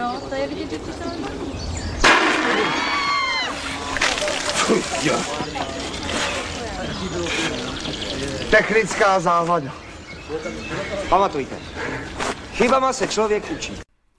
No, to je vidět, že Technická závada. Pamatujte, chybama se člověk učí.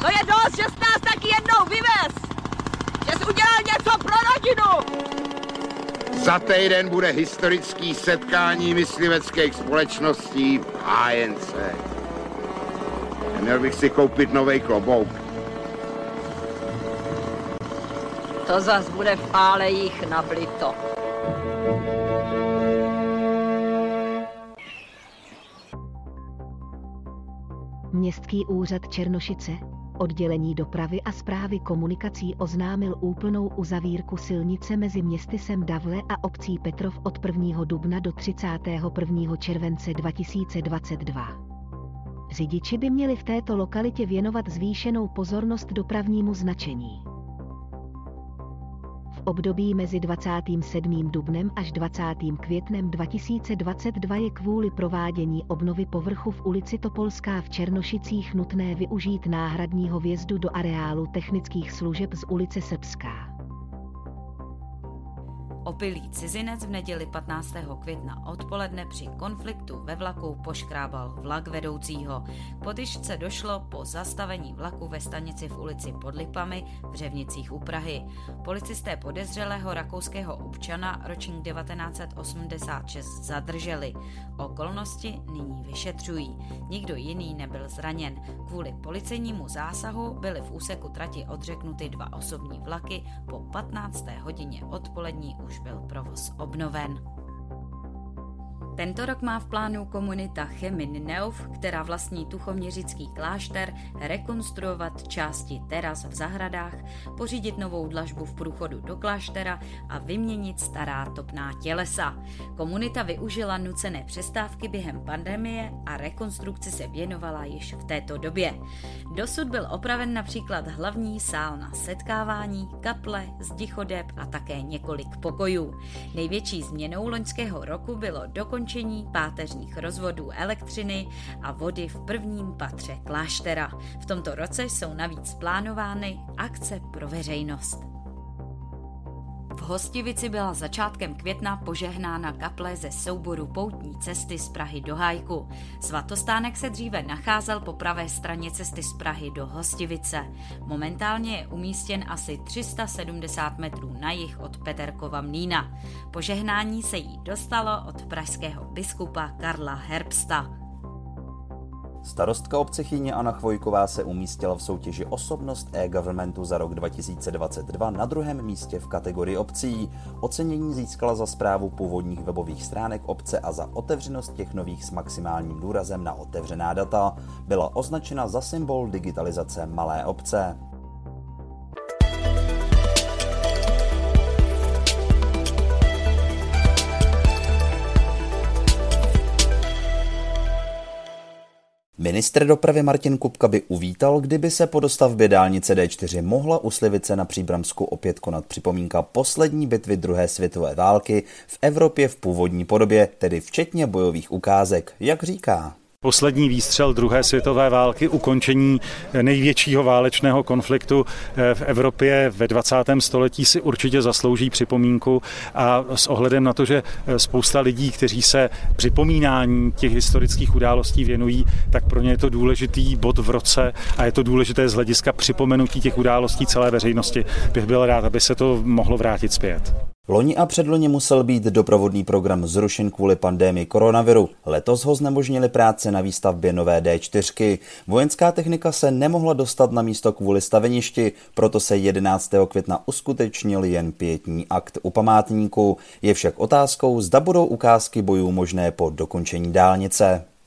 To je dost, že jsi nás taky jednou vyvez! Že jsi udělal něco pro rodinu! Za týden bude historický setkání mysliveckých společností v ANC. Měl bych si koupit nový klobouk. To zas bude v pálejích nablito. Městský úřad Černošice, oddělení dopravy a zprávy komunikací oznámil úplnou uzavírku silnice mezi městysem Davle a obcí Petrov od 1. dubna do 31. července 2022. Řidiči by měli v této lokalitě věnovat zvýšenou pozornost dopravnímu značení. Období mezi 27. dubnem až 20. květnem 2022 je kvůli provádění obnovy povrchu v ulici Topolská v Černošicích nutné využít náhradního vjezdu do areálu technických služeb z ulice Srbská. Opilý cizinec v neděli 15. května odpoledne při konfliktu ve vlaku poškrábal vlak vedoucího. K potyčce došlo po zastavení vlaku ve stanici v ulici pod Lipami v Řevnicích u Prahy. Policisté podezřelého rakouského občana ročník 1986 zadrželi. Okolnosti nyní vyšetřují. Nikdo jiný nebyl zraněn. Kvůli policejnímu zásahu byly v úseku trati odřeknuty dva osobní vlaky. Po 15. hodině odpolední už byl provoz obnoven. Tento rok má v plánu komunita Chemin Neuf, která vlastní tuchoměřický klášter, rekonstruovat části teras v zahradách, pořídit novou dlažbu v průchodu do kláštera a vyměnit stará topná tělesa. Komunita využila nucené přestávky během pandemie a rekonstrukci se věnovala již v této době. Dosud byl opraven například hlavní sál na setkávání, kaple, zdichodeb a také několik pokojů. Největší změnou loňského roku bylo dokončení ukončení páteřních rozvodů elektřiny a vody v prvním patře kláštera. V tomto roce jsou navíc plánovány akce pro veřejnost. V Hostivici byla začátkem května požehnána kaple ze souboru poutní cesty z Prahy do Hajku. Svatostánek se dříve nacházel po pravé straně cesty z Prahy do Hostivice. Momentálně je umístěn asi 370 metrů na jih od Peterkova mlína. Požehnání se jí dostalo od pražského biskupa Karla Herbsta. Starostka obce Chyně Anna Chvojková se umístila v soutěži Osobnost e-governmentu za rok 2022 na druhém místě v kategorii obcí. Ocenění získala za zprávu původních webových stránek obce a za otevřenost těch nových s maximálním důrazem na otevřená data. Byla označena za symbol digitalizace malé obce. Ministr dopravy Martin Kupka by uvítal, kdyby se po dostavbě dálnice D4 mohla u Slivice na Příbramsku opět konat připomínka poslední bitvy druhé světové války v Evropě v původní podobě, tedy včetně bojových ukázek, jak říká. Poslední výstřel druhé světové války, ukončení největšího válečného konfliktu eh, v Evropě ve 20. století si určitě zaslouží připomínku a s ohledem na to, že eh, spousta lidí, kteří se připomínání těch historických událostí věnují, tak pro ně je to důležitý bod v roce a je to důležité z hlediska připomenutí těch událostí celé veřejnosti. Bych byl rád, aby se to mohlo vrátit zpět. Loni a předloni musel být doprovodný program zrušen kvůli pandémii koronaviru. Letos ho znemožnili práce na výstavbě nové D4. Vojenská technika se nemohla dostat na místo kvůli staveništi, proto se 11. května uskutečnil jen pětní akt u památníku. Je však otázkou, zda budou ukázky bojů možné po dokončení dálnice.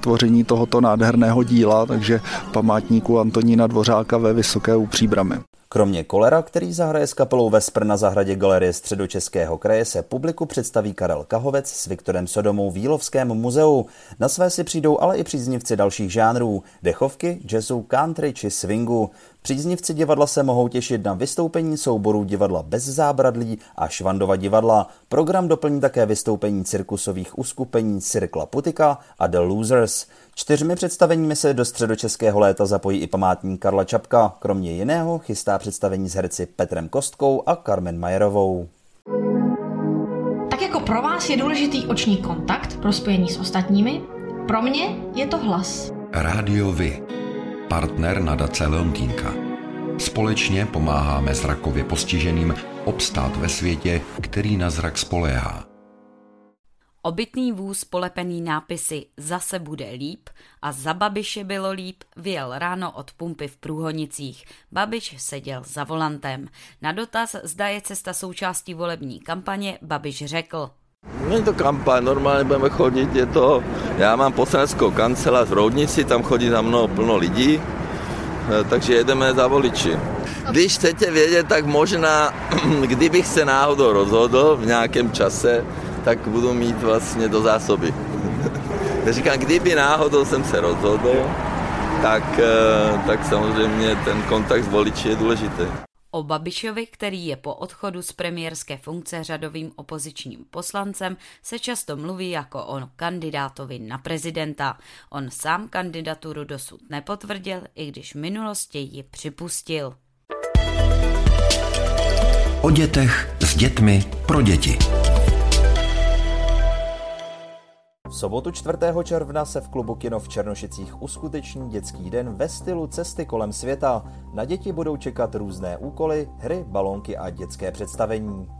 vytvoření tohoto nádherného díla, takže památníku Antonína Dvořáka ve Vysoké u Příbramy. Kromě Kolera, který zahraje s kapelou Vespr na zahradě Galerie středočeského kraje, se publiku představí Karel Kahovec s Viktorem Sodomou v Jílovském muzeu. Na své si přijdou ale i příznivci dalších žánrů, dechovky, jazzu, country či swingu. Příznivci divadla se mohou těšit na vystoupení souborů divadla bez zábradlí a Švandova divadla. Program doplní také vystoupení cirkusových uskupení Cirkla Putika a The Losers. Čtyřmi představeními se do středočeského léta zapojí i památník Karla Čapka. Kromě jiného chystá představení s herci Petrem Kostkou a Carmen Majerovou. Tak jako pro vás je důležitý oční kontakt pro spojení s ostatními, pro mě je to hlas. Rádio Vy partner nadace Leontýnka. Společně pomáháme zrakově postiženým obstát ve světě, který na zrak spoléhá. Obytný vůz polepený nápisy Zase bude líp a za Babiše bylo líp vyjel ráno od pumpy v Průhonicích. Babiš seděl za volantem. Na dotaz, zda je cesta součástí volební kampaně, Babiš řekl. Není to kampaň, normálně budeme chodit, je to, já mám poslaneckou kancelář v Roudnici, tam chodí za mnou plno lidí, eh, takže jedeme za voliči. Když chcete vědět, tak možná, kdybych se náhodou rozhodl v nějakém čase, tak budu mít vlastně do zásoby. Říkám, kdyby náhodou jsem se rozhodl, tak, eh, tak samozřejmě ten kontakt s voliči je důležitý. O Babišovi, který je po odchodu z premiérské funkce řadovým opozičním poslancem, se často mluví jako o kandidátovi na prezidenta. On sám kandidaturu dosud nepotvrdil, i když v minulosti ji připustil. O dětech s dětmi pro děti. V sobotu 4. června se v klubu Kino v Černošicích uskuteční dětský den ve stylu cesty kolem světa. Na děti budou čekat různé úkoly, hry, balónky a dětské představení.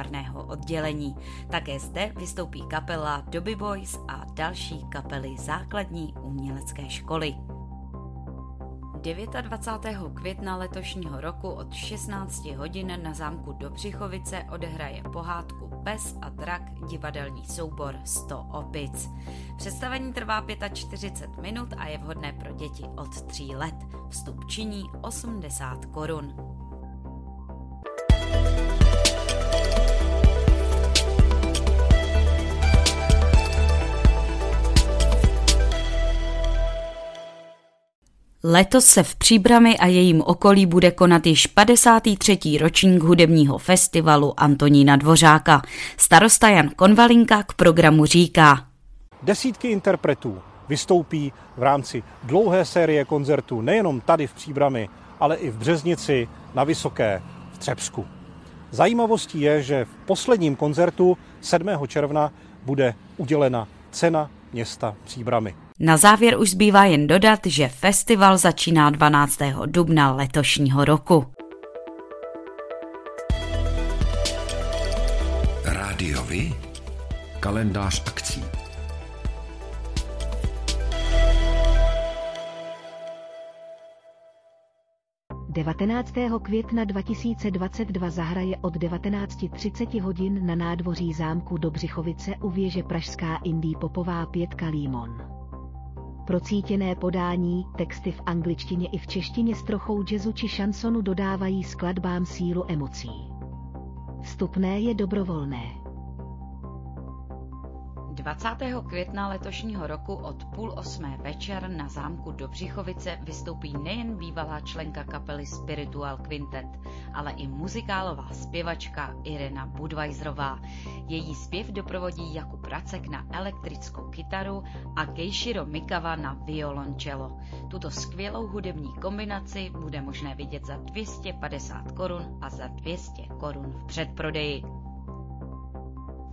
výtvarného oddělení. Také zde vystoupí kapela Dobby Boys a další kapely základní umělecké školy. 29. května letošního roku od 16 hodin na zámku Dobřichovice odehraje pohádku Pes a drak divadelní soubor 100 opic. Představení trvá 45 minut a je vhodné pro děti od 3 let. Vstup činí 80 korun. Letos se v Příbrami a jejím okolí bude konat již 53. ročník hudebního festivalu Antonína Dvořáka. Starosta Jan Konvalinka k programu říká. Desítky interpretů vystoupí v rámci dlouhé série koncertů nejenom tady v Příbrami, ale i v Březnici, na Vysoké, v Třebsku. Zajímavostí je, že v posledním koncertu 7. června bude udělena cena města Příbramy. Na závěr už zbývá jen dodat, že festival začíná 12. dubna letošního roku. Rádiovi kalendář akcí. 19. května 2022 zahraje od 19.30 hodin na nádvoří zámku Dobřichovice u věže Pražská Indí Popová pětka Límon. Procítěné podání, texty v angličtině i v češtině s trochou jazzu či šansonu dodávají skladbám sílu emocí. Vstupné je dobrovolné. 20. května letošního roku od půl osmé večer na zámku Dobřichovice vystoupí nejen bývalá členka kapely Spiritual Quintet, ale i muzikálová zpěvačka Irena Budweiserová. Její zpěv doprovodí Jakub Racek na elektrickou kytaru a Keishiro Mikawa na violoncello. Tuto skvělou hudební kombinaci bude možné vidět za 250 korun a za 200 korun v předprodeji.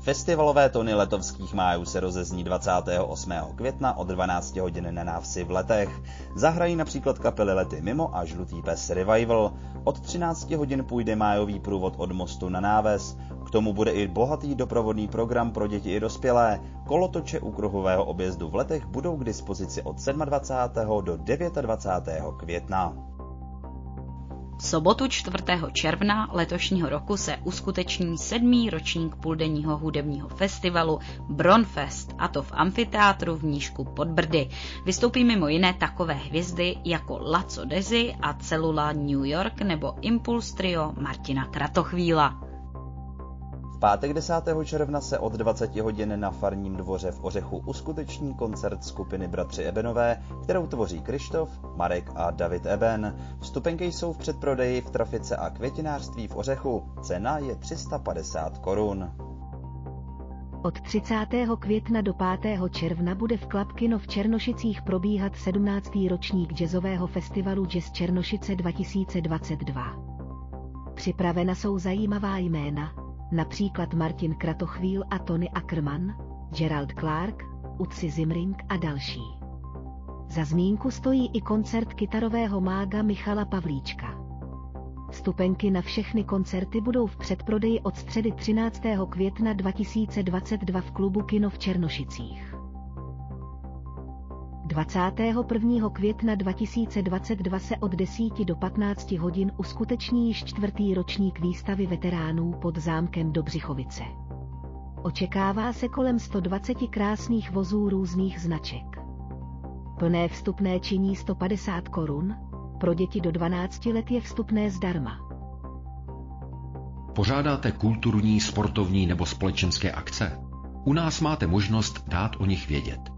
Festivalové tony letovských májů se rozezní 28. května od 12 hodin na návsi v letech. Zahrají například kapely Lety Mimo a Žlutý pes Revival. Od 13 hodin půjde májový průvod od mostu na náves. K tomu bude i bohatý doprovodný program pro děti i dospělé. Kolotoče u kruhového objezdu v letech budou k dispozici od 27. do 29. května. V sobotu 4. června letošního roku se uskuteční sedmý ročník půldenního hudebního festivalu Bronfest, a to v amfiteátru v Nížku pod Brdy. Vystoupí mimo jiné takové hvězdy jako Laco Dezi a Celula New York nebo Impulse Trio Martina Kratochvíla pátek 10. června se od 20 hodin na farním dvoře v Ořechu uskuteční koncert skupiny Bratři Ebenové, kterou tvoří Krištof, Marek a David Eben. Vstupenky jsou v předprodeji v trafice a květinářství v Ořechu. Cena je 350 korun. Od 30. května do 5. června bude v Klapkino v Černošicích probíhat 17. ročník jazzového festivalu Jazz Černošice 2022. Připravena jsou zajímavá jména, například Martin Kratochvíl a Tony Ackerman, Gerald Clark, Utsi Zimring a další. Za zmínku stojí i koncert kytarového mága Michala Pavlíčka. Vstupenky na všechny koncerty budou v předprodeji od středy 13. května 2022 v klubu Kino v Černošicích. 21. května 2022 se od 10 do 15 hodin uskuteční již čtvrtý ročník výstavy veteránů pod zámkem Dobřichovice. Očekává se kolem 120 krásných vozů různých značek. Plné vstupné činí 150 korun, pro děti do 12 let je vstupné zdarma. Pořádáte kulturní, sportovní nebo společenské akce? U nás máte možnost dát o nich vědět.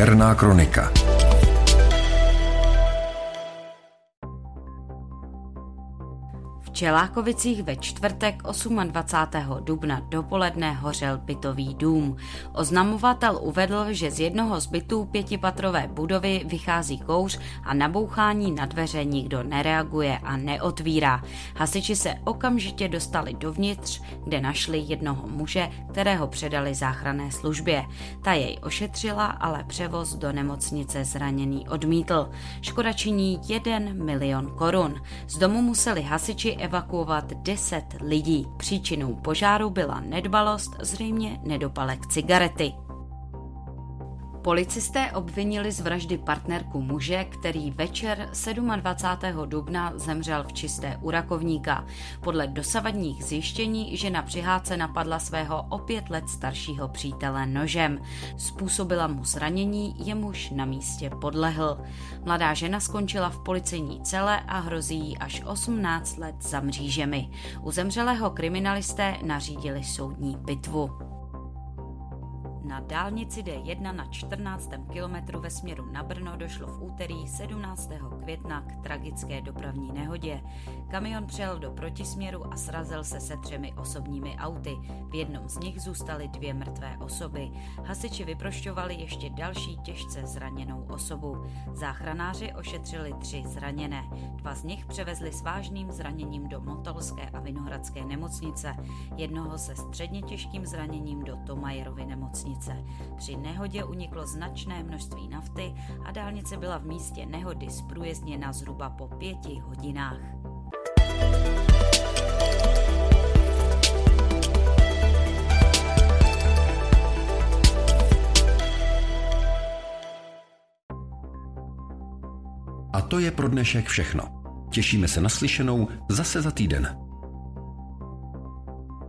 Černá kronika. Čelákovicích ve čtvrtek 28. dubna dopoledne hořel bytový dům. Oznamovatel uvedl, že z jednoho z bytů pětipatrové budovy vychází kouř a na bouchání na dveře nikdo nereaguje a neotvírá. Hasiči se okamžitě dostali dovnitř, kde našli jednoho muže, kterého předali záchranné službě. Ta jej ošetřila, ale převoz do nemocnice zraněný odmítl. Škoda činí 1 milion korun. Z domu museli hasiči evakuovat 10 lidí. Příčinou požáru byla nedbalost, zřejmě nedopalek cigarety. Policisté obvinili z vraždy partnerku muže, který večer 27. dubna zemřel v čisté u rakovníka. Podle dosavadních zjištění žena při hádce napadla svého o pět let staršího přítele nožem. Způsobila mu zranění, jemuž na místě podlehl. Mladá žena skončila v policejní cele a hrozí jí až 18 let za mřížemi. U zemřelého kriminalisté nařídili soudní pitvu. Na dálnici D1 na 14. kilometru ve směru na Brno došlo v úterý 17. května k tragické dopravní nehodě. Kamion přel do protisměru a srazil se se třemi osobními auty. V jednom z nich zůstaly dvě mrtvé osoby. Hasiči vyprošťovali ještě další těžce zraněnou osobu. Záchranáři ošetřili tři zraněné. Dva z nich převezli s vážným zraněním do Motolské a Vinohradské nemocnice. Jednoho se středně těžkým zraněním do Tomajerovy nemocnice dálnice. Při nehodě uniklo značné množství nafty a dálnice byla v místě nehody zprůjezdněna zhruba po pěti hodinách. A to je pro dnešek všechno. Těšíme se na slyšenou zase za týden.